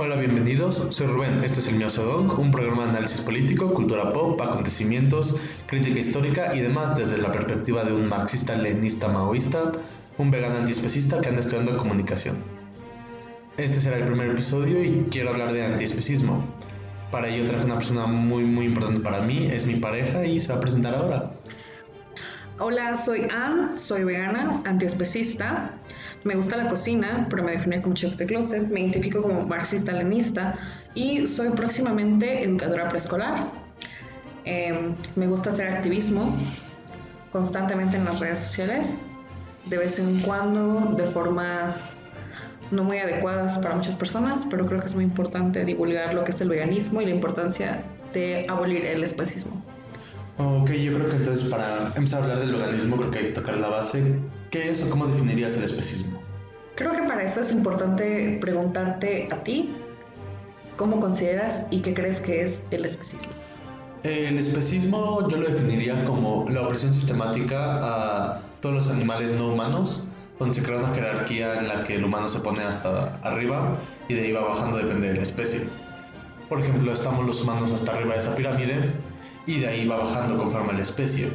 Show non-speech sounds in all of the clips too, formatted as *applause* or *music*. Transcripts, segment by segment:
Hola, bienvenidos. Soy Rubén. Esto es el Mío Sedong, un programa de análisis político, cultura pop, acontecimientos, crítica histórica y demás desde la perspectiva de un marxista leninista maoísta, un vegano antiespecista que anda estudiando comunicación. Este será el primer episodio y quiero hablar de antiespecismo. Para ello traje una persona muy muy importante para mí, es mi pareja y se va a presentar ahora. Hola, soy Ann, soy vegana, antiespecista. Me gusta la cocina, pero me defino como chef de closet. Me identifico como marxista-leninista y soy próximamente educadora preescolar. Em, me gusta hacer activismo constantemente en las redes sociales, de vez en cuando, de formas no muy adecuadas para muchas personas, pero creo que es muy importante divulgar lo que es el veganismo y la importancia de abolir el especismo. Ok, yo creo que entonces para empezar a hablar del veganismo creo que hay que tocar la base. ¿Qué es o cómo definirías el especismo? Creo que para eso es importante preguntarte a ti cómo consideras y qué crees que es el especismo. El especismo yo lo definiría como la opresión sistemática a todos los animales no humanos, donde se crea una jerarquía en la que el humano se pone hasta arriba y de ahí va bajando depende de la especie. Por ejemplo, estamos los humanos hasta arriba de esa pirámide y de ahí va bajando conforme a la especie.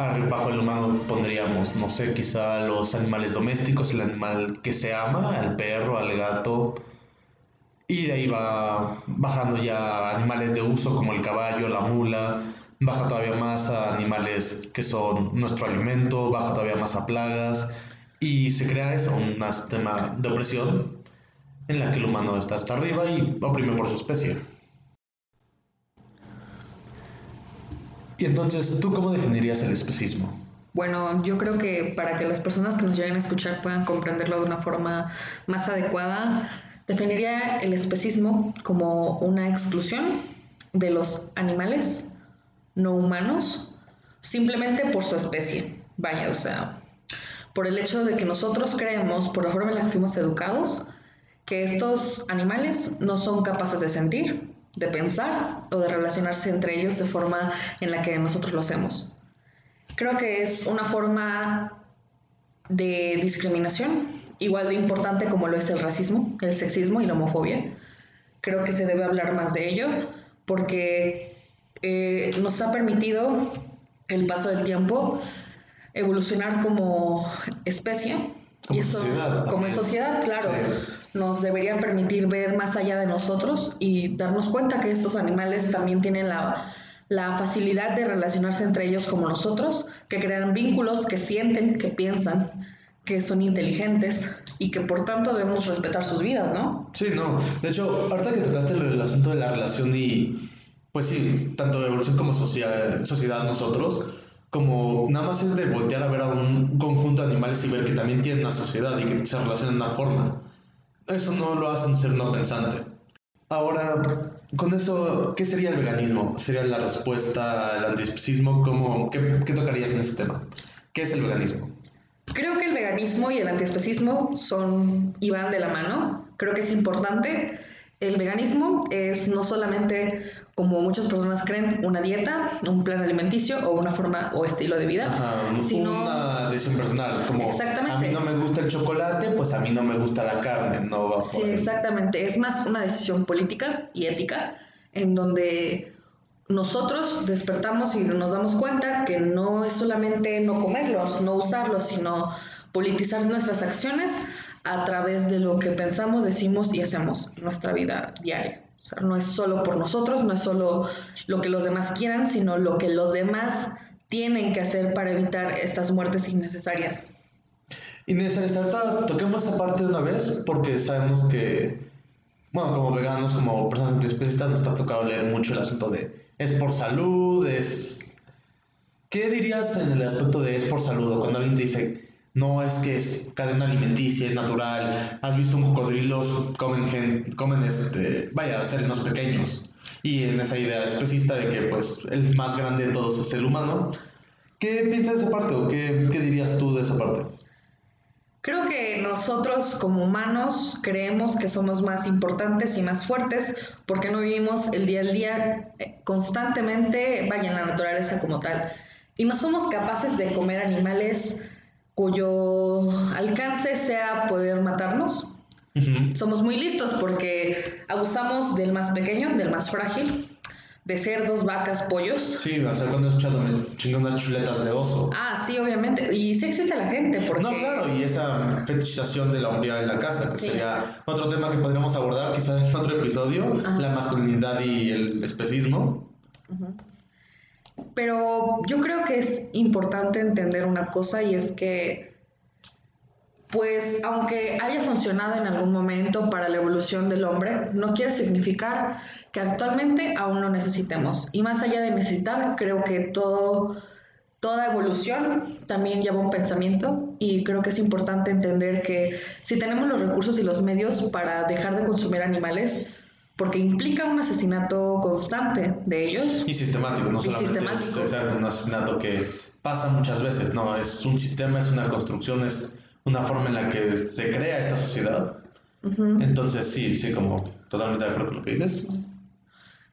Bajo el humano pondríamos, no sé, quizá los animales domésticos, el animal que se ama, al perro, al gato. Y de ahí va bajando ya animales de uso como el caballo, la mula. Baja todavía más a animales que son nuestro alimento, baja todavía más a plagas. Y se crea eso, un sistema de opresión en la que el humano está hasta arriba y oprime por su especie. Y entonces, ¿tú cómo definirías el especismo? Bueno, yo creo que para que las personas que nos lleguen a escuchar puedan comprenderlo de una forma más adecuada, definiría el especismo como una exclusión de los animales no humanos simplemente por su especie. Vaya, o sea, por el hecho de que nosotros creemos, por la forma en la que fuimos educados, que estos animales no son capaces de sentir, de pensar o de relacionarse entre ellos de forma en la que nosotros lo hacemos. Creo que es una forma de discriminación igual de importante como lo es el racismo, el sexismo y la homofobia. Creo que se debe hablar más de ello porque eh, nos ha permitido el paso del tiempo evolucionar como especie como y eso sociedad, como sociedad, claro nos deberían permitir ver más allá de nosotros y darnos cuenta que estos animales también tienen la, facilidad de relacionarse entre ellos como nosotros, que crean vínculos, que sienten, que piensan, que son inteligentes y que por tanto debemos respetar sus vidas, ¿no? Sí, no. De hecho, ahorita que tocaste el, asunto de la relación y, pues sí, tanto evolución como sociedad, sociedad nosotros, como nada más es de voltear a ver a un conjunto de animales y ver que también tienen una sociedad y que se relacionan de una forma eso no lo hace un ser no pensante. Ahora, con eso, ¿qué sería el veganismo? ¿Sería la respuesta al antiespecismo? ¿Cómo, qué, ¿Qué tocarías en este tema? ¿Qué es el veganismo? Creo que el veganismo y el antiespecismo son y van de la mano. Creo que es importante el veganismo es no solamente, como muchas personas creen, una dieta, un plan alimenticio o una forma o estilo de vida, Ajá, sino una decisión personal. Como exactamente. a mí no me gusta el chocolate, pues a mí no me gusta la carne, no va Sí, exactamente. Es más una decisión política y ética en donde nosotros despertamos y nos damos cuenta que no es solamente no comerlos, no usarlos, sino politizar nuestras acciones a través de lo que pensamos, decimos y hacemos en nuestra vida diaria. O sea, no es solo por nosotros, no es solo lo que los demás quieran, sino lo que los demás tienen que hacer para evitar estas muertes innecesarias. Innecesarias. Toquemos esa parte de una vez porque sabemos que, bueno, como veganos, como personas antiespecistas, nos está tocado leer mucho el asunto de es por salud, es... ¿Qué dirías en el aspecto de es por salud? Cuando alguien te dice no es que es cadena alimenticia, es natural. Has visto un cocodrilo, comen, comen este, vaya, seres más pequeños. Y en esa idea especista de que pues el más grande de todos es el humano. ¿Qué piensas de esa parte o qué, qué dirías tú de esa parte? Creo que nosotros como humanos creemos que somos más importantes y más fuertes porque no vivimos el día al día eh, constantemente, vaya, en la naturaleza como tal. Y no somos capaces de comer animales cuyo alcance sea poder matarnos, Ujú. Somos muy listos porque abusamos del más pequeño, del más frágil, de cerdos, vacas, pollos. Sí, o sea, cuando escuchándome chingando unas chuletas de oso. Ah, sí, obviamente. Y sí existe la gente porque... No, claro, y esa fetichización de la hombría en la casa, que Sí. sería otro tema que podríamos abordar quizás en otro episodio, Ajá. la masculinidad y el especismo. Ujú. Pero yo creo que es importante entender una cosa y es que, pues, aunque haya funcionado en algún momento para la evolución del hombre, no quiere significar que actualmente aún lo necesitemos. Y más allá de necesitar, creo que todo, toda evolución también lleva un pensamiento y creo que es importante entender que si tenemos los recursos y los medios para dejar de consumir animales, porque implica un asesinato constante de ellos, Y sistemático, no solamente es sistemático. exacto, un asesinato que pasa muchas veces, no, es un sistema, es una construcción, es una forma en la que se crea esta sociedad. Ujú. Entonces, sí, sí, como totalmente de acuerdo con lo que dices.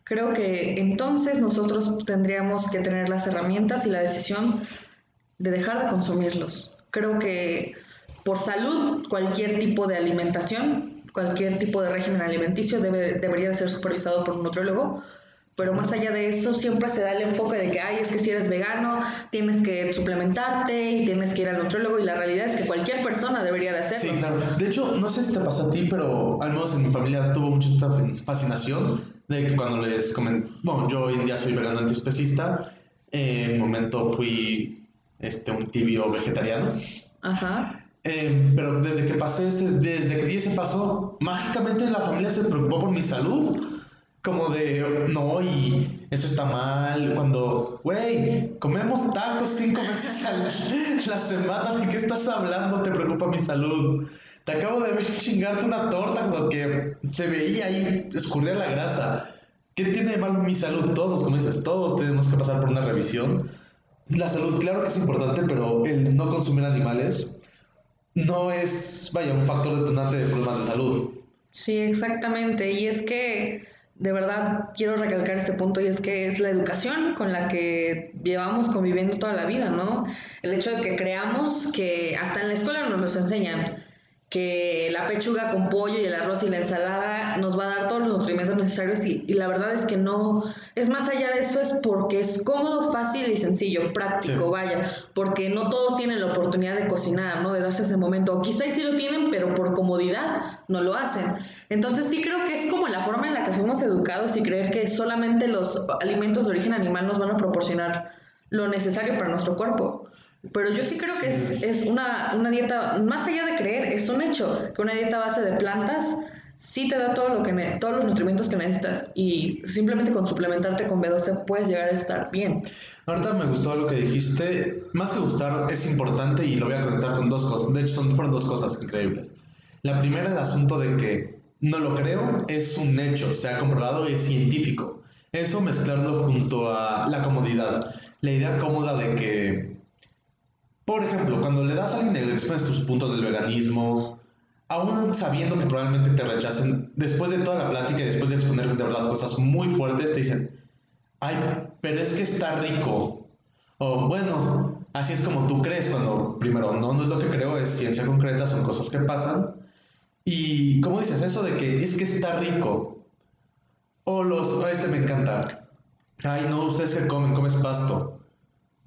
Creo que entonces nosotros tendríamos que tener las herramientas y la decisión de dejar de consumirlos. Creo que por salud cualquier tipo de alimentación, cualquier tipo de régimen alimenticio debe, debería de ser supervisado por un nutriólogo, pero más allá de eso siempre se da el enfoque de que, ay, es que si eres vegano tienes que suplementarte y tienes que ir al nutriólogo y la realidad es que cualquier persona debería de hacerlo. Sí, claro. De hecho, no sé si te pasa a ti, pero al menos en mi familia tuvo mucho esta fascinación de que cuando les comen... Bueno, yo hoy en día soy vegano antiespecista. En un momento fui este, un tibio vegetariano. Ajá. Eh, pero desde que pasé ese, desde que di ese paso, mágicamente la familia se preocupó por mi salud. Como de, no, y eso está mal. Cuando, güey, comemos tacos cinco veces a la *laughs* semana, ¿de qué estás hablando? Te preocupa mi salud. Te acabo de ver chingarte una torta con que se veía ahí escurrir la grasa. ¿Qué tiene de mal mi salud? Todos, como dices, todos tenemos que pasar por una revisión. La salud, claro que es importante, pero el no consumir animales no es, vaya, un factor detonante de problemas de salud. Sí, exactamente. Y es que de verdad quiero recalcar este punto y es que es la educación con la que llevamos conviviendo toda la vida, ¿no? El hecho de que creamos que hasta en la escuela nos los enseñan que la pechuga con pollo y el arroz y la ensalada nos va a dar todos los nutrimentos necesarios y, y la verdad es que no, es más allá de eso, es porque es cómodo, fácil y sencillo, práctico, Sí. vaya, porque no todos tienen la oportunidad de cocinar, ¿no? De darse ese momento, o quizás sí lo tienen, pero por comodidad no lo hacen. Entonces sí creo que es como la forma en la que fuimos educados y creer que solamente los alimentos de origen animal nos van a proporcionar lo necesario para nuestro cuerpo. Pero yo sí creo que es, es una, una dieta, más allá de creer, es un hecho que una dieta base de plantas sí te da todo lo que ne- todos los nutrimentos que necesitas y simplemente con suplementarte con B12 puedes llegar a estar bien. Ahorita me gustó lo que dijiste. Más que gustar, es importante y lo voy a conectar con dos cosas. De hecho, son, fueron dos cosas increíbles. La primera, el asunto de que no lo creo, es un hecho, se ha comprobado y es científico. Eso mezclarlo junto a la comodidad. La idea cómoda de que, por ejemplo, cuando le das a alguien le expones tus puntos del veganismo, aún sabiendo que probablemente te rechacen, después de toda la plática y después de exponer de verdad cosas muy fuertes, te dicen, ay, pero es que está rico. O bueno, así es como tú crees, cuando primero no, no es lo que creo, es ciencia concreta, son cosas que pasan. Y, ¿cómo dices eso de que es que está rico? O los, "Oh, este me encanta. Ay, no, ustedes que comen, comes pasto.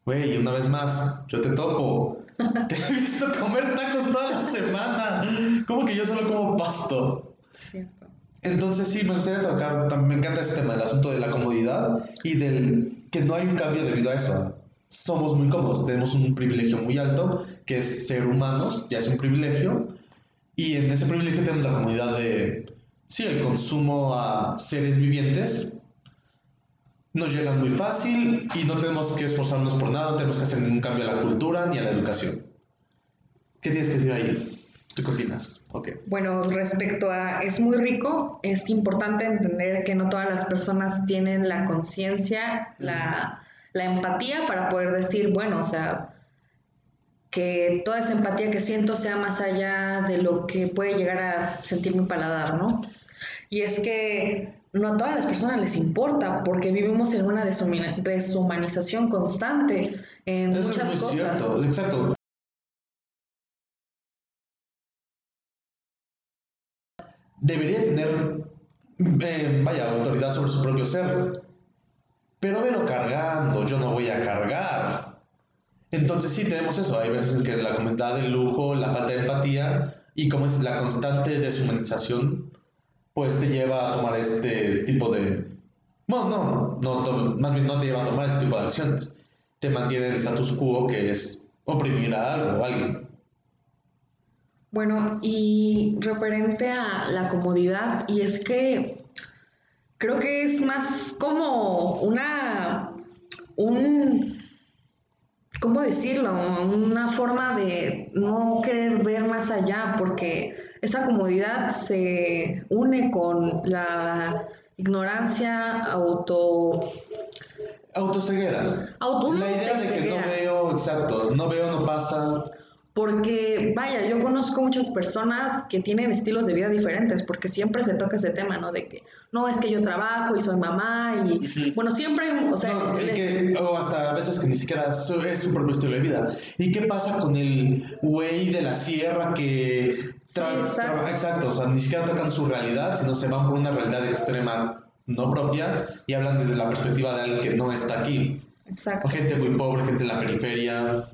Güey, una vez más, yo te topo. *laughs* Te he visto comer tacos toda la semana. ¿Cómo que yo solo como pasto? Cierto. Entonces sí, me gustaría tocar, me encanta este tema, el asunto de la comodidad y del que no hay un cambio debido a eso. Somos muy cómodos, tenemos un privilegio muy alto, que es ser humanos, ya es un privilegio, y en ese privilegio tenemos la comodidad de, sí, el consumo a seres vivientes, nos llega muy fácil y no tenemos que esforzarnos por nada, no tenemos que hacer ningún cambio a la cultura ni a la educación. ¿Qué tienes que decir ahí? ¿Tú qué opinas? Ok. Bueno, respecto a es muy rico, es importante entender que no todas las personas tienen la conciencia, la, la empatía para poder decir, bueno, o sea, que toda esa empatía que siento sea más allá de lo que puede llegar a sentir mi paladar, ¿no? Y es que no a todas las personas les importa porque vivimos en una deshumanización constante en Eso muchas es muy cosas. cierto, exacto. debería tener, eh, vaya, autoridad sobre su propio ser. Pero velo cargando, yo no voy a cargar. Entonces sí tenemos eso, hay veces en que la comunidad del lujo, la falta de empatía y como es la constante deshumanización, pues te lleva a tomar este tipo de... Bueno, no, no más bien no te lleva a tomar este tipo de acciones. Te mantiene el status quo que es oprimir a algo o a alguien. Bueno, y referente a la comodidad, y es que creo que es más como una, un, ¿cómo decirlo? Una forma de no querer ver más allá, porque esa comodidad se une con la ignorancia, auto... Autoceguera. la idea de que no veo, exacto, no veo, no pasa. Porque, vaya, yo conozco muchas personas que tienen estilos de vida diferentes, porque siempre se toca ese tema, ¿no? De que, no, es que yo trabajo y soy mamá y, bueno, siempre, o sea... o hasta a veces que ni siquiera es su propio estilo de vida. ¿Y qué pasa con el güey de la sierra que... exacto. exacto, o sea, ni siquiera tocan su realidad, sino se van por una realidad extrema no propia y hablan desde la perspectiva de alguien que no está aquí. Exacto. O gente muy pobre, gente en la periferia.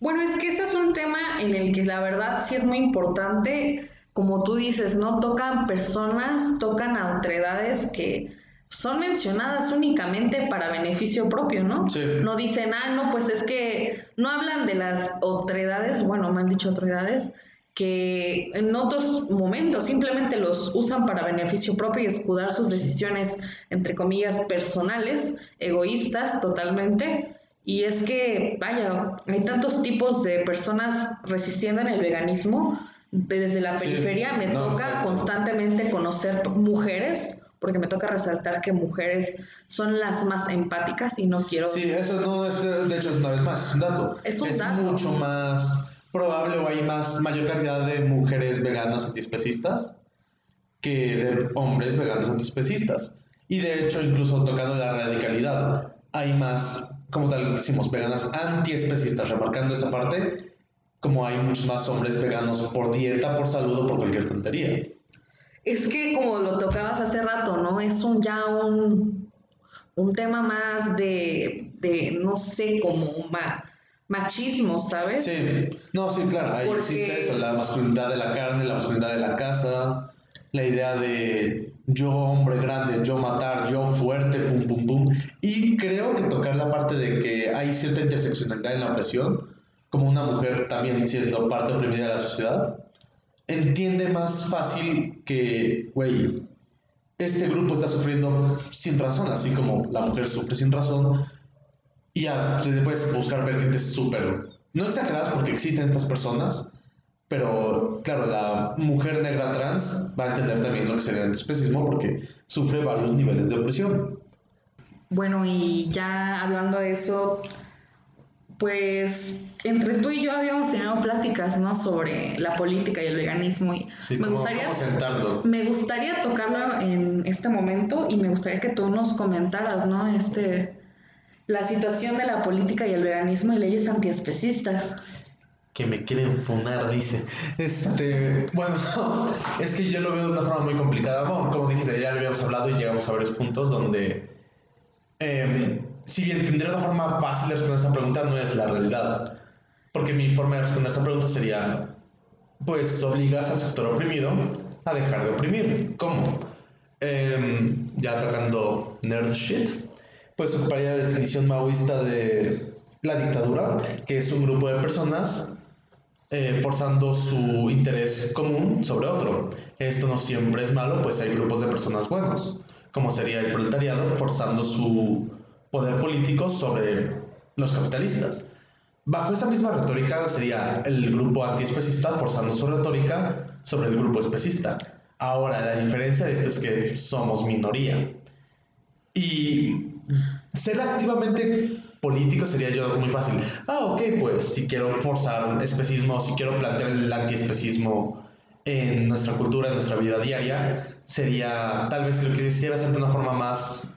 Bueno, es que ese es un tema en el que la verdad sí es muy importante, como tú dices, ¿no? Tocan personas, tocan autoridades que son mencionadas únicamente para beneficio propio, ¿no? Sí. No dicen, ah, no, pues es que no hablan de las otredades, bueno, me han dicho otredades, que en otros momentos simplemente los usan para beneficio propio y escudar sus decisiones, entre comillas, personales, egoístas totalmente, y es que, vaya, hay tantos tipos de personas resistiendo en el veganismo. Desde la periferia me toca constantemente conocer mujeres, porque me toca resaltar que mujeres son las más empáticas y no quiero... Sí, eso no es, de hecho, una vez más, es un dato. Es un es dato. mucho más probable o hay más, mayor cantidad de mujeres veganas antiespecistas que de hombres veganos antiespecistas. Y de hecho, incluso tocando la radicalidad, hay más como tal decimos, veganas antiespecistas, remarcando esa parte, como hay muchos más hombres veganos por dieta, por salud o por cualquier tontería. Es que como lo tocabas hace rato, ¿no? Es un ya un, un tema más de, de, no sé, como machismo, ¿sabes? Sí, no, sí, claro, ahí existe eso, la masculinidad de la carne, la masculinidad de la casa, la idea de yo hombre grande, yo matar, yo fuerte, pum, pum, pum. Y creo que tocar la parte de que hay cierta interseccionalidad en la opresión, como una mujer también siendo parte oprimida de la sociedad, entiende más fácil que, güey, este grupo está sufriendo sin razón, así como la mujer sufre sin razón. Y ya, puedes buscar vertientes súper, no exageradas porque existen estas personas, pero claro, la mujer negra trans va a entender también lo que sería el especismo porque sufre varios niveles de opresión. Bueno, y ya hablando de eso, pues entre tú y yo habíamos tenido pláticas, ¿no? Sobre la política y el veganismo y me gustaría me gustaría tocarlo en este momento y me gustaría que tú nos comentaras, ¿no? Este la situación de la política y el veganismo y leyes antiespecistas que me quieren funar, dice. Este, bueno, *laughs* es que yo lo veo de una forma muy complicada. Como dijiste, ya lo habíamos hablado y llegamos a varios puntos donde, eh, si bien tendría una forma fácil de responder esa pregunta, no es la realidad. Porque mi forma de responder esa pregunta sería, pues obligas al sector oprimido a dejar de oprimir. ¿Cómo? Em, ya tocando nerd shit, pues ocuparía la definición maoísta de la dictadura, que es un grupo de personas eh, forzando su interés común sobre otro. Esto no siempre es malo, pues hay grupos de personas buenos, como sería el proletariado forzando su poder político sobre los capitalistas. Bajo esa misma retórica sería el grupo antiespecista forzando su retórica sobre el grupo especista. Ahora, la diferencia de esto es que somos minoría. Y ser activamente político sería yo muy fácil. Ah, ok, pues si quiero forzar especismo, si quiero plantear el antiespecismo en nuestra cultura, en nuestra vida diaria, sería tal vez lo quisiera hacer de una forma más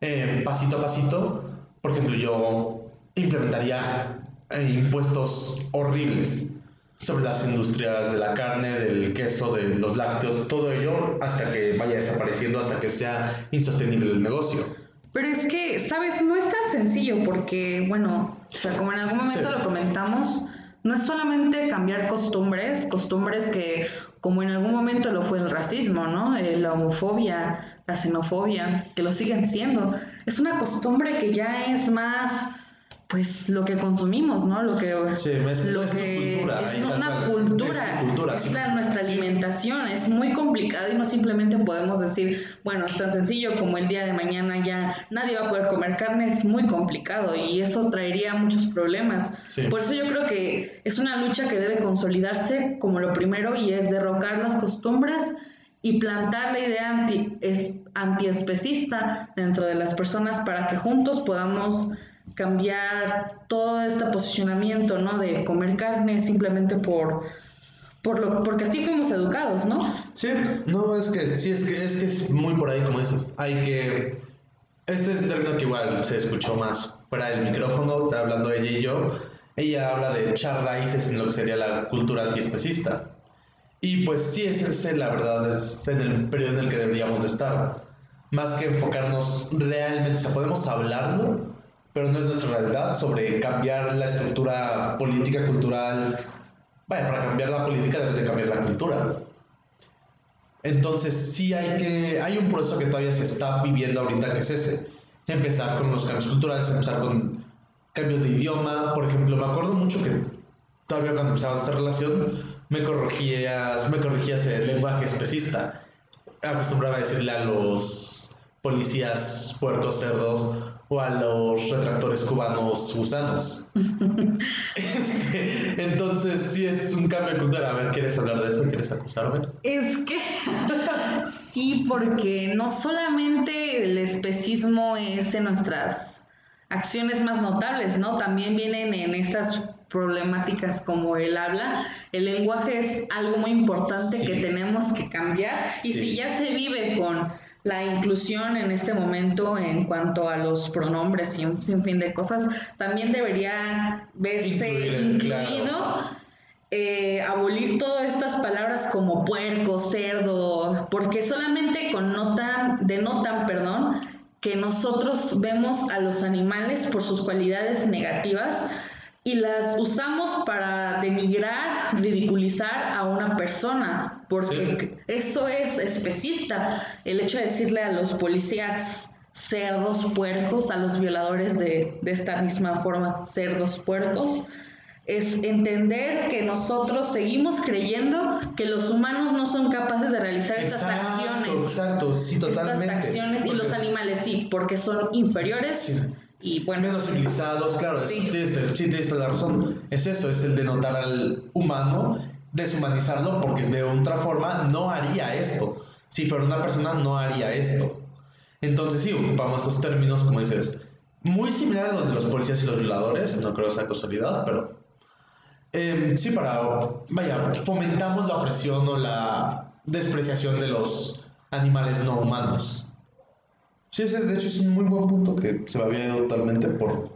eh, pasito a pasito. Por ejemplo, yo implementaría eh, impuestos horribles sobre las industrias de la carne, del queso, de los lácteos, todo ello hasta que vaya desapareciendo, hasta que sea insostenible el negocio. Pero es que, ¿sabes? No es tan sencillo porque, bueno, o sea, como en algún momento lo comentamos, no es solamente cambiar costumbres, costumbres que, como en algún momento lo fue el racismo, ¿no? Eh, la homofobia, la xenofobia, que lo siguen siendo. Es una costumbre que ya es más pues lo que consumimos, ¿no? Lo que sí, es, lo que cultura, es una cultura, es, nuestra alimentación, es muy complicado y no simplemente podemos decir, bueno, es tan sencillo como el día de mañana ya nadie va a poder comer carne, es muy complicado y eso traería muchos problemas. Por eso yo creo que es una lucha que debe consolidarse como lo primero y es derrocar las costumbres y plantar la idea anti, es, antiespecista dentro de las personas para que juntos podamos cambiar todo este posicionamiento, ¿no? De comer carne simplemente por, por lo, porque así fuimos educados, ¿no? Sí, no, es que sí, es que es, que es muy por ahí como dices. Hay que... Este es un término que igual se escuchó más fuera del micrófono, hablando ella y yo. Ella habla de echar raíces en lo que sería la cultura antiespecista. Y pues sí, ese es la verdad, es en el periodo en el que deberíamos de estar. Más que enfocarnos realmente, o sea, podemos hablarlo, pero no es nuestra realidad sobre cambiar la estructura política, cultural. Vaya, para cambiar la política debes de cambiar la cultura. Entonces sí hay que, hay un proceso que todavía se está viviendo ahorita que es ese. Empezar con los cambios culturales, empezar con cambios de idioma. Por ejemplo, me acuerdo mucho que todavía cuando empezaba esta relación me corregías, me corregías el lenguaje especista. Acostumbraba a decirle a los policías puercos cerdos o a los retractores cubanos gusanos. *laughs* Este, entonces, sí es un cambio de cultura. A ver, ¿quieres hablar de eso? ¿Quieres acusarme? Es que *laughs* sí, porque no solamente el especismo es en nuestras acciones más notables, ¿no? También vienen en estas problemáticas como el habla, el lenguaje es algo muy importante que tenemos que cambiar y si ya se vive con la inclusión en este momento en cuanto a los pronombres y un sinfín de cosas también debería verse incluido. Eh, abolir todas estas palabras como puerco, cerdo, porque solamente connotan, denotan, perdón, que nosotros vemos a los animales por sus cualidades negativas, y las usamos para denigrar, ridiculizar a una persona, porque eso es especista. El hecho de decirle a los policías cerdos, puercos, a los violadores de, de esta misma forma, cerdos, puercos, es entender que nosotros seguimos creyendo que los humanos no son capaces de realizar estas acciones. Exacto, sí, totalmente. Estas acciones y los animales sí, porque son inferiores y bueno. Menos civilizados, claro, sí. tienes, tienes la razón. Es eso, es el denotar al humano, deshumanizarlo, porque de otra forma no haría esto. Si fuera una persona, no haría esto. Entonces, sí, ocupamos estos términos, como dices, muy similares a los de los policías y los violadores, no creo sea casualidad, pero em, sí, para, vaya, fomentamos la opresión o la despreciación de los animales no humanos. Sí, ese de hecho es un muy buen punto que se me había ido totalmente por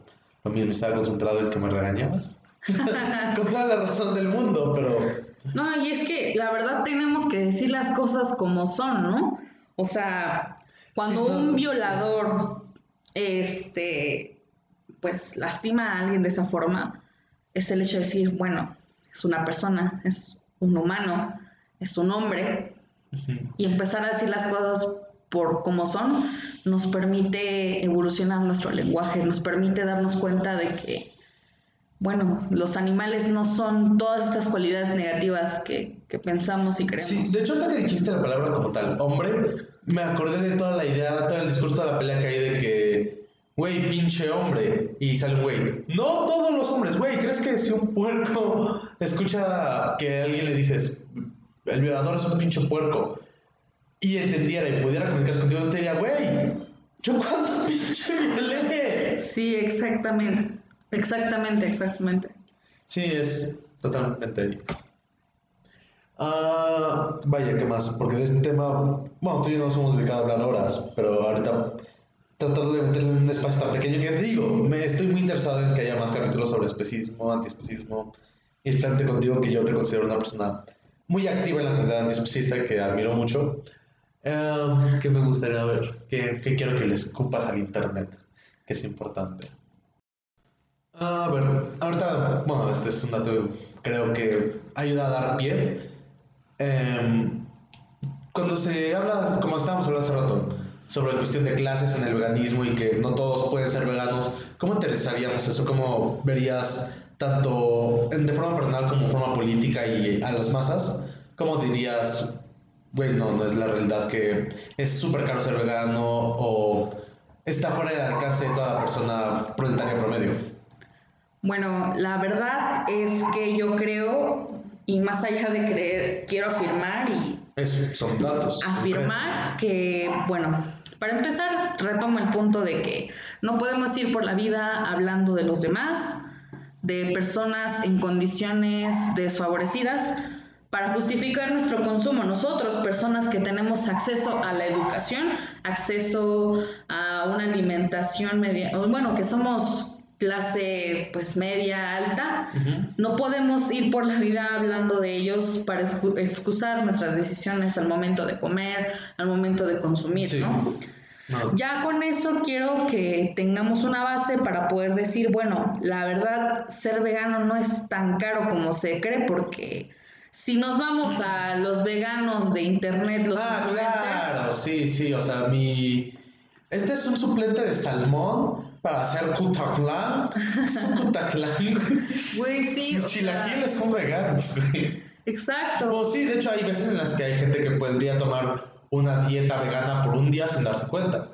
lo mismo, estaba concentrado en que me regañabas. *laughs* Con toda la razón del mundo, pero... No, y es que la verdad tenemos que decir las cosas como son, ¿no? O sea, cuando un violador, este, pues lastima a alguien de esa forma, es el hecho de decir, bueno, es una persona, es un humano, es un hombre, y empezar a decir las cosas por como son, nos permite evolucionar nuestro lenguaje, nos permite darnos cuenta de que, bueno, los animales no son todas estas cualidades negativas que, pensamos y creemos. Sí, de hecho, hasta que dijiste la palabra como tal, hombre, me acordé de toda la idea, todo el discurso de la pelea que hay de que, güey, pinche hombre, y sale un güey, no todos los hombres, güey, ¿crees que si un puerco *laughs* escucha que alguien le dices, el violador es un pinche puerco? Y entendiera y pudiera comunicarse contigo, te diría, güey, ¿yo cuánto *laughs* pinche violé? Sí, exactamente. Exactamente, exactamente. Sí, es totalmente Ah, vaya, ¿qué más? Porque de este tema, bueno, tú y yo nos hemos dedicado a hablar horas, pero ahorita tratando de meterle en un espacio tan pequeño que te digo, me estoy muy interesado en que haya más capítulos sobre especismo, antiespecismo, y especialmente contigo, que yo te considero una persona muy activa en la comunidad antiespecista que admiro mucho. Eh, ¿Qué me gustaría ver? ¿Qué, ¿Qué, quiero que les ocupas al internet? Que es importante. A ver, ahorita, bueno, este es un dato creo que ayuda a dar pie. Eh, cuando se habla, como estábamos hablando hace rato, sobre la cuestión de clases en el veganismo y que no todos pueden ser veganos, ¿cómo interesaríamos eso? ¿Cómo verías tanto de forma personal como forma política y a las masas? ¿Cómo dirías, güey, no, no es la realidad que es súper caro ser vegano o está fuera del alcance de toda la persona proletaria promedio? Bueno, la verdad es que yo creo, y más allá de creer, quiero afirmar y... son datos. Afirmar que, bueno, para empezar, retomo el punto de que no podemos ir por la vida hablando de los demás, de personas en condiciones desfavorecidas, para justificar nuestro consumo. Nosotros, personas que tenemos acceso a la educación, acceso a una alimentación media, bueno, que somos clase pues media alta, no podemos ir por la vida hablando de ellos para excusar nuestras decisiones al momento de comer, al momento de consumir, ¿no? Ya con eso quiero que tengamos una base para poder decir, bueno, la verdad, ser vegano no es tan caro como se cree porque si nos vamos a los veganos de internet, los ah, Claro, sí, sí, o sea, mi este es un suplente de salmón para hacer cutaclán. Es un cutaclán, güey. sí. Los chilaquiles son veganos, güey. Exacto. Pues sí, de hecho hay veces en las que hay gente que podría tomar una dieta vegana por un día sin darse cuenta.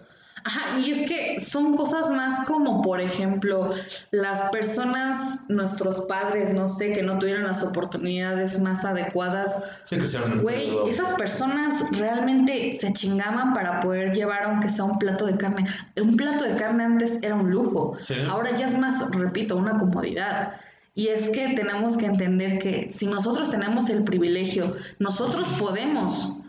Ajá, y es que son cosas más como, por ejemplo, las personas, nuestros padres, no sé, que no tuvieron las oportunidades más adecuadas. Sí, Güey, esas personas realmente se chingaban para poder llevar, aunque sea un plato de carne. Un plato de carne antes era un lujo. Ahora ya es más, repito, una comodidad. Y es que tenemos que entender que si nosotros tenemos el privilegio, nosotros podemos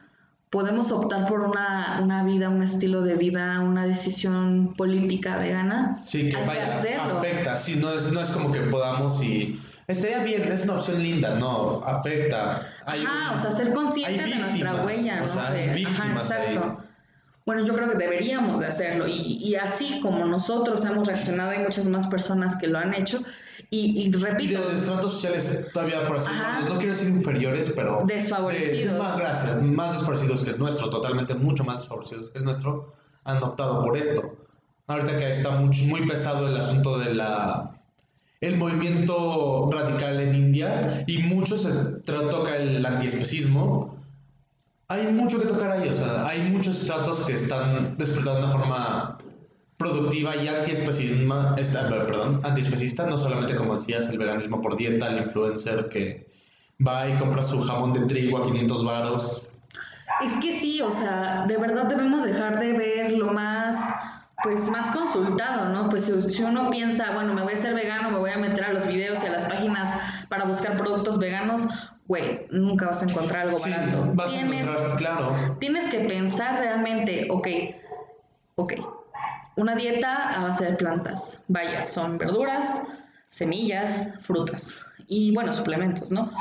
podemos optar por una, una, vida, un estilo de vida, una decisión política vegana. Sí, que vaya, afecta, sí, no es, no es como que podamos y estaría bien, es una opción linda, no, afecta. Ajá, o sea, ser conscientes de nuestra huella, o Sea, ajá, exacto. Bueno, yo creo que deberíamos de hacerlo y, y, así como nosotros hemos reaccionado, hay muchas más personas que lo han hecho y, y repito... Y desde estratos sociales todavía, por así no quiero decir inferiores, pero... Desfavorecidos. más gracias, más desfavorecidos que el nuestro, totalmente mucho más desfavorecidos que el nuestro, han optado por esto. Ahorita que está muy, muy pesado el asunto de la el movimiento radical en India y mucho se toca el antiespecismo hay mucho que tocar ahí, o sea, hay muchos estratos que están despertando de una forma productiva y antiespecista, perdón, antiespecista, no solamente como decías, el veganismo por dieta, el influencer que va y compra su jamón de trigo a 500 varos. Es que sí, o sea, de verdad debemos dejar de ver lo más pues más consultado, ¿no? Pues si, uno piensa, bueno, me voy a ser vegano, me voy a meter a los videos y a las páginas para buscar productos veganos, güey, nunca vas a encontrar algo sí, barato. Vas a encontrar, claro. Tienes que pensar realmente, ok, ok, una dieta a base de plantas, vaya, son verduras, semillas, frutas y, bueno, suplementos, ¿no?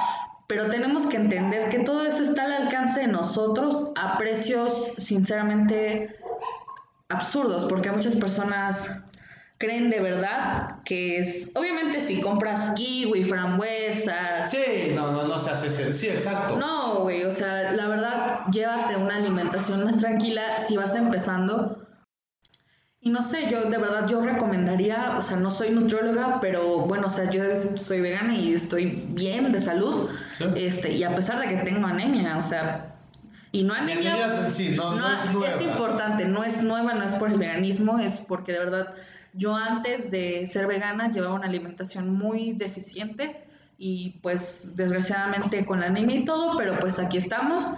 Pero tenemos que entender que todo eso está al alcance de nosotros a precios, sinceramente, absurdos, porque muchas personas creen de verdad que es. Obviamente, si compras kiwi, frambuesas. Sí, no, no, no se hace. Sí, exacto. No, güey, o sea, la verdad, llévate una alimentación más tranquila si vas empezando. Y no sé, yo de verdad yo recomendaría, o sea, no soy nutrióloga, pero bueno, o sea, yo soy vegana y estoy bien de salud, este, y a pesar de que tengo anemia, o sea, y no anemia. no, es, importante, no es nueva, no es por el veganismo, es porque de verdad yo antes de ser vegana llevaba una alimentación muy deficiente y pues desgraciadamente con la anemia y todo, pero pues aquí estamos.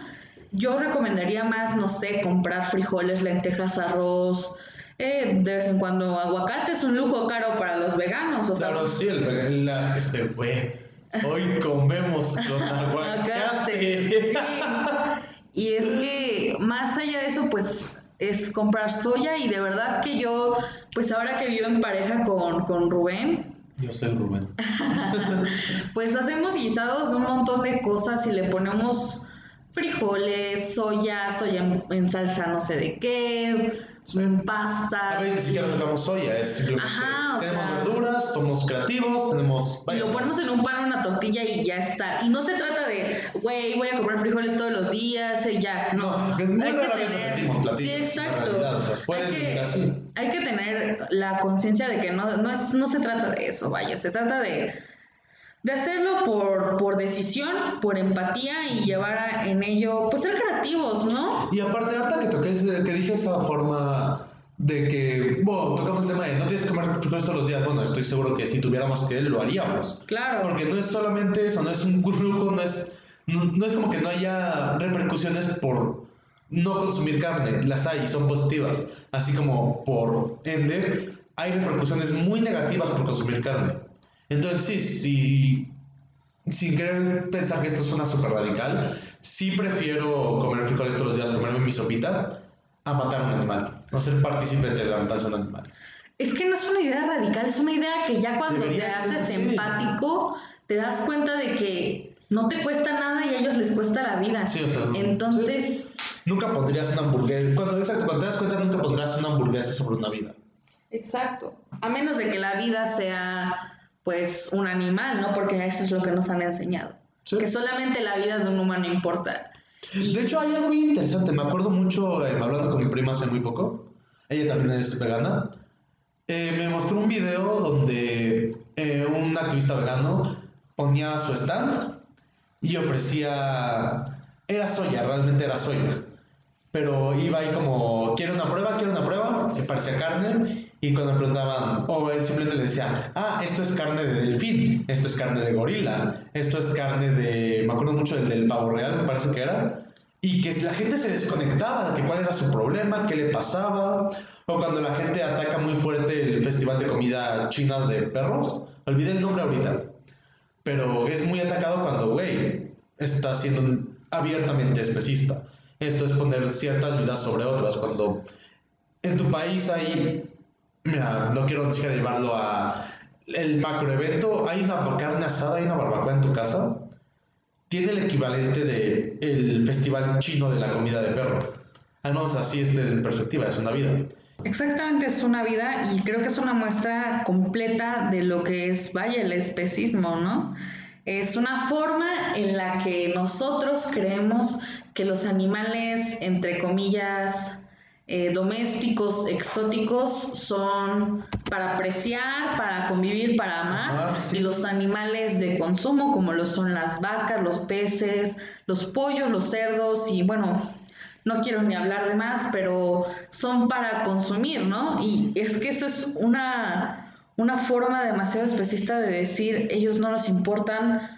Yo recomendaría más, no sé, comprar frijoles, lentejas, arroz, eh, de vez en cuando aguacate es un lujo caro para los veganos. O claro, sí, el, este, güey, hoy comemos con *laughs* aguacate. *laughs* Y es que más allá de eso, pues es comprar soya y de verdad que yo, pues ahora que vivo en pareja con, con Rubén, Yo soy Rubén. *laughs* pues hacemos guisados de un montón de cosas y le ponemos frijoles, soya, soya en salsa no sé de qué, pastas. A ver, ni siquiera tocamos soya, es simplemente Ajá, o tenemos sea- verduras, somos creativos, tenemos... Y lo ponemos en un pan, una tortilla y ya está. Y no se trata de, güey, voy a comer frijoles todos los días y ya. No, No, muy hay que rara tener. platillos, Sí, en exacto. realidad, o sea, puedes hay, que, hay que tener la conciencia de que no, no, es, no se trata de eso, vaya. Se trata de, de hacerlo por, por decisión, por empatía y llevar a- en ello, pues ser creativos, ¿no? Y aparte, ahorita que toqué, ese- que dije esa forma de que, bueno, tocamos el tema de no tienes que comer frijoles todos los días. Bueno, estoy seguro que si tuviéramos que lo haríamos. Claro. Porque no es solamente eso, no es un *laughs* lujo, no es, no, no es como que no haya repercusiones por no consumir carne. Las hay y son positivas. Así como por ende, hay repercusiones muy negativas por consumir carne. Entonces, sí, sí, sin querer pensar que esto suena súper radical, sí prefiero comer frijoles todos los días, comerme mi sopita, a matar a un animal. No ser partícipe de la matanza de un animal. Es que no es una idea radical, es una idea que ya cuando Debería te ser, haces sí. empático, te das cuenta de que no te cuesta nada y a ellos les cuesta la vida. Sí, o sea, Entonces, Nunca pondrías una hamburguesa. Cuando, exacto, cuando te das cuenta, nunca pondrás una hamburguesa sobre una vida. exacto. A menos de que la vida sea, pues, un animal, ¿no? Porque eso es lo que nos han enseñado. Sí. Que solamente la vida de un humano importa. Y- De hecho, hay algo bien interesante. Me acuerdo mucho, eh, hablando con mi prima hace muy poco. Ella también es vegana. Eh, me mostró un video donde eh, un activista vegano ponía su stand y ofrecía. Era soya, realmente era soya. Pero iba ahí como, ¿quiere una prueba? ¿Quiere una prueba? Que parecía carne. Y cuando me preguntaban, o él simplemente le decía, ah, esto es carne de delfín, esto es carne de gorila, esto es carne de. Me acuerdo mucho del, del pavo real, me parece que era. Y que la gente se desconectaba de que cuál era su problema, qué le pasaba. O cuando la gente ataca muy fuerte el festival de comida china de perros. Olvidé el nombre ahorita. Pero es muy atacado cuando, güey, está siendo abiertamente especista. Esto es poner ciertas vidas sobre otras. Cuando en tu país hay, mira, no quiero llevarlo a el macroevento, hay una carne asada, hay una barbacoa en tu casa, tiene el equivalente de el festival chino de la comida de perro. Al menos así es desde mi perspectiva, es una vida. Exactamente, es una vida y creo que es una muestra completa de lo que es, vaya, el especismo, ¿no? Es una forma en la que nosotros creemos que los animales, entre comillas, eh, domésticos, exóticos, son para apreciar, para convivir, para amar, sí. y los animales de consumo, como lo son las vacas, los peces, los pollos, los cerdos, y bueno, no quiero ni hablar de más, pero son para consumir, ¿no? Y es que eso es una, una forma demasiado especista de decir, ellos no nos importan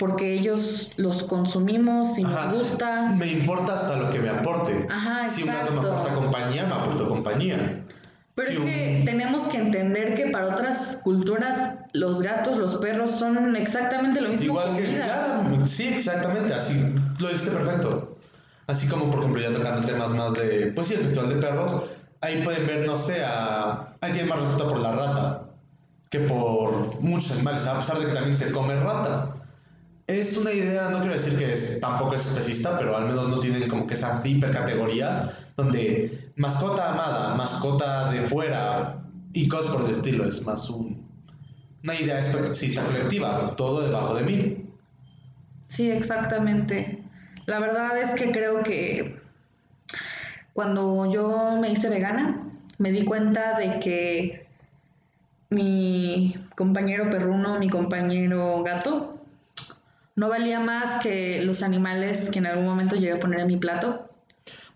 porque ellos los consumimos y Ajá. nos gusta. Me importa hasta lo que me aporte. Ajá, si un gato me exacto. aporta compañía, me aporta compañía. Pero Si es un- que tenemos que entender que para otras culturas los gatos, los perros son exactamente lo mismo. Igual que, comida. claro, sí, exactamente, así, lo dijiste perfecto. Así como, por ejemplo, ya tocando temas más de, pues sí, el Festival de Perros, ahí pueden ver, no sé, a, hay quien más respeto por la rata que por muchos animales, a pesar de que también se come rata. Es una idea, no quiero decir que es, tampoco es especista, pero al menos no tienen como que esas hipercategorías donde mascota amada, mascota de fuera y cosas por el estilo, es más un, una idea especista colectiva, todo debajo de mí. Sí, exactamente. La verdad es que creo que cuando yo me hice vegana, me di cuenta de que mi compañero perruno, mi compañero gato, no valía más que los animales que en algún momento llegué a poner en mi plato.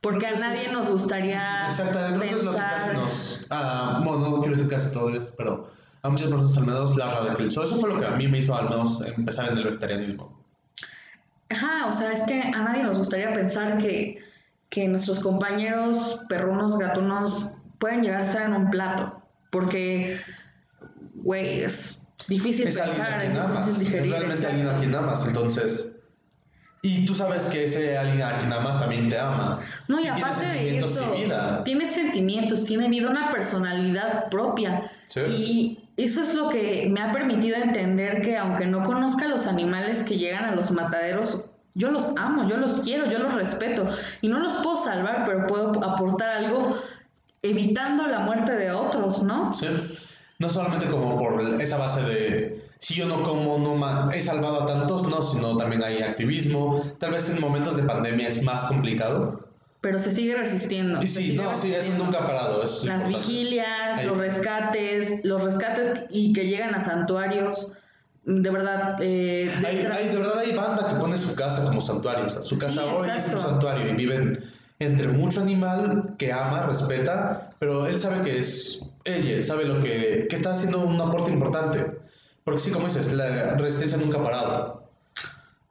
Porque a nadie nos gustaría que es lo que casi pensar. nos. ah, bueno, no quiero decir casi todo es, pero a muchas personas al menos la radicalizó. Eso fue lo que a mí me hizo al menos empezar en el vegetarianismo. Ajá, o sea, es que a nadie nos gustaría pensar que, que nuestros compañeros perrunos, gatunos pueden llegar a estar en un plato. Porque, güey, es difícil Es a pensar, quien es amas. difícil Es digerir. realmente alguien a exacto. quien amas. Entonces, Y tú sabes que ese alguien aquí nada más también te ama. No, y, aparte de eso, tiene sentimientos, tiene vida, una personalidad propia. Y eso es lo que me ha permitido entender que aunque no conozca los animales que llegan a los mataderos, yo los amo, yo los quiero, yo los respeto. Y no los puedo salvar, pero puedo aportar algo evitando la muerte de otros, ¿no? Sí. No solamente como por esa base de si yo no como, no he salvado a tantos, no, sino también hay activismo. Tal vez en momentos de pandemia es más complicado. Pero se sigue resistiendo. Y sí, no, sí, eso nunca ha parado. Las vigilias, los rescates, los rescates y que llegan a santuarios. De verdad, eh, hay, de verdad hay banda que pone su casa como santuario. O sea, su casa hoy es un santuario y viven entre mucho animal que ama, respeta, pero él sabe que es ella, sabe lo que, que está haciendo un aporte importante. Porque sí, como dices, la resistencia nunca ha parado.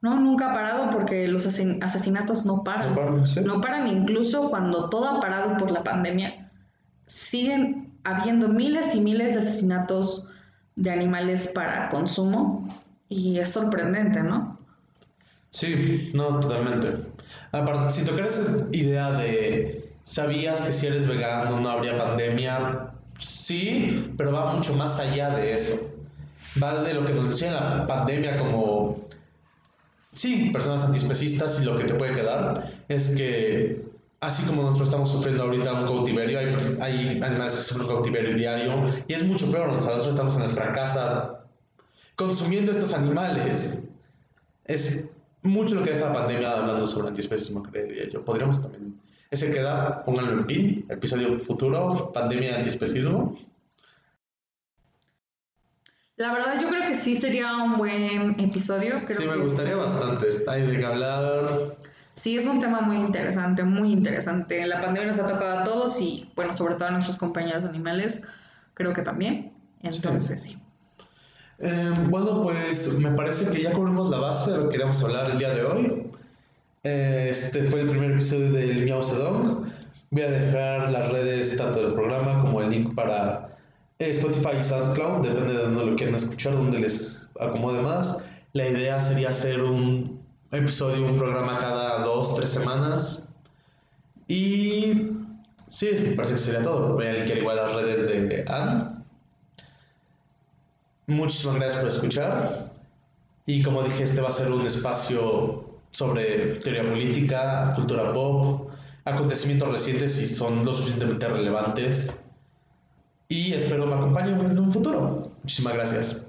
No, nunca ha parado porque los asesinatos no paran. No paran, incluso cuando todo ha parado por la pandemia. Siguen habiendo miles y miles de asesinatos de animales para consumo y es sorprendente, ¿no? Sí, no, totalmente. Aparte, si tocas esa idea de sabías que si eres vegano no habría pandemia, sí, pero va mucho más allá de eso va de lo que nos decía la pandemia como, sí, personas antiespecistas y lo que te puede quedar es que así como nosotros estamos sufriendo ahorita un cautiverio, hay, hay animales que sufren un cautiverio diario y es mucho peor, nosotros estamos en nuestra casa consumiendo estos animales. Es mucho lo que deja la pandemia hablando sobre antiespecismo, creería yo. Podríamos también... Ese queda, pónganlo en pin, episodio futuro, pandemia antiespecismo. La verdad yo creo que sí sería un buen episodio. sí, me gustaría bastante. Hay de qué hablar. Sí, es un tema muy interesante, muy interesante. La pandemia nos ha tocado a todos y, bueno, sobre todo a nuestros compañeros animales, creo que también. Entonces, sí. Eh, bueno, pues me parece que ya cubrimos la base de lo que queríamos hablar el día de hoy. Este fue el primer episodio del Miau Sedong. Voy a dejar las redes tanto del programa como el link para Spotify y SoundCloud, depende de donde lo quieran escuchar, donde les acomode más. La idea sería hacer un episodio, un programa cada dos, tres semanas. Y sí, me parece que sería todo. A linkear igual las redes de Anne. Muchísimas gracias por escuchar. Y como dije, este va a ser un espacio sobre teoría política, cultura pop, acontecimientos recientes si son lo suficientemente relevantes y espero me acompañen en un futuro. Muchísimas gracias.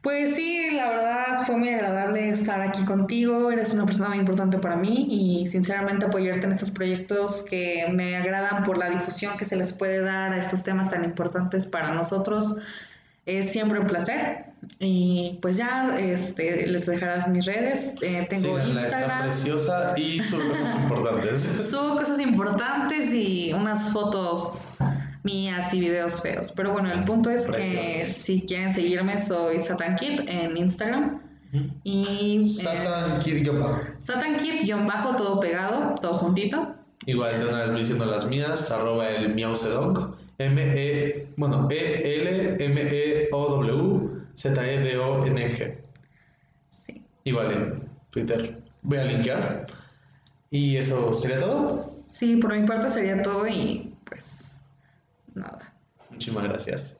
Pues sí, la verdad fue muy agradable estar aquí contigo, eres una persona muy importante para mí y sinceramente apoyarte en estos proyectos que me agradan por la difusión que se les puede dar a estos temas tan importantes para nosotros. Es siempre un placer. Y pues ya este, les dejarás mis redes. Eh, tengo Instagram. preciosa y subo cosas *laughs* importantes. Subo cosas importantes y unas fotos mías y videos feos. Pero bueno, el punto es que si quieren seguirme, soy Satan Kid en Instagram. Y. Satan Kid bajo. Satan Kid bajo, todo pegado, todo juntito. Igual de una vez voy diciendo las mías, arroba el miausedong. M-E, bueno, E-L-M-E-O-W-Z-E-D-O-N-G. Sí. Igual en Twitter. Voy a linkear. Y eso sería todo. Sí, por mi parte sería todo y pues nada. Muchísimas gracias.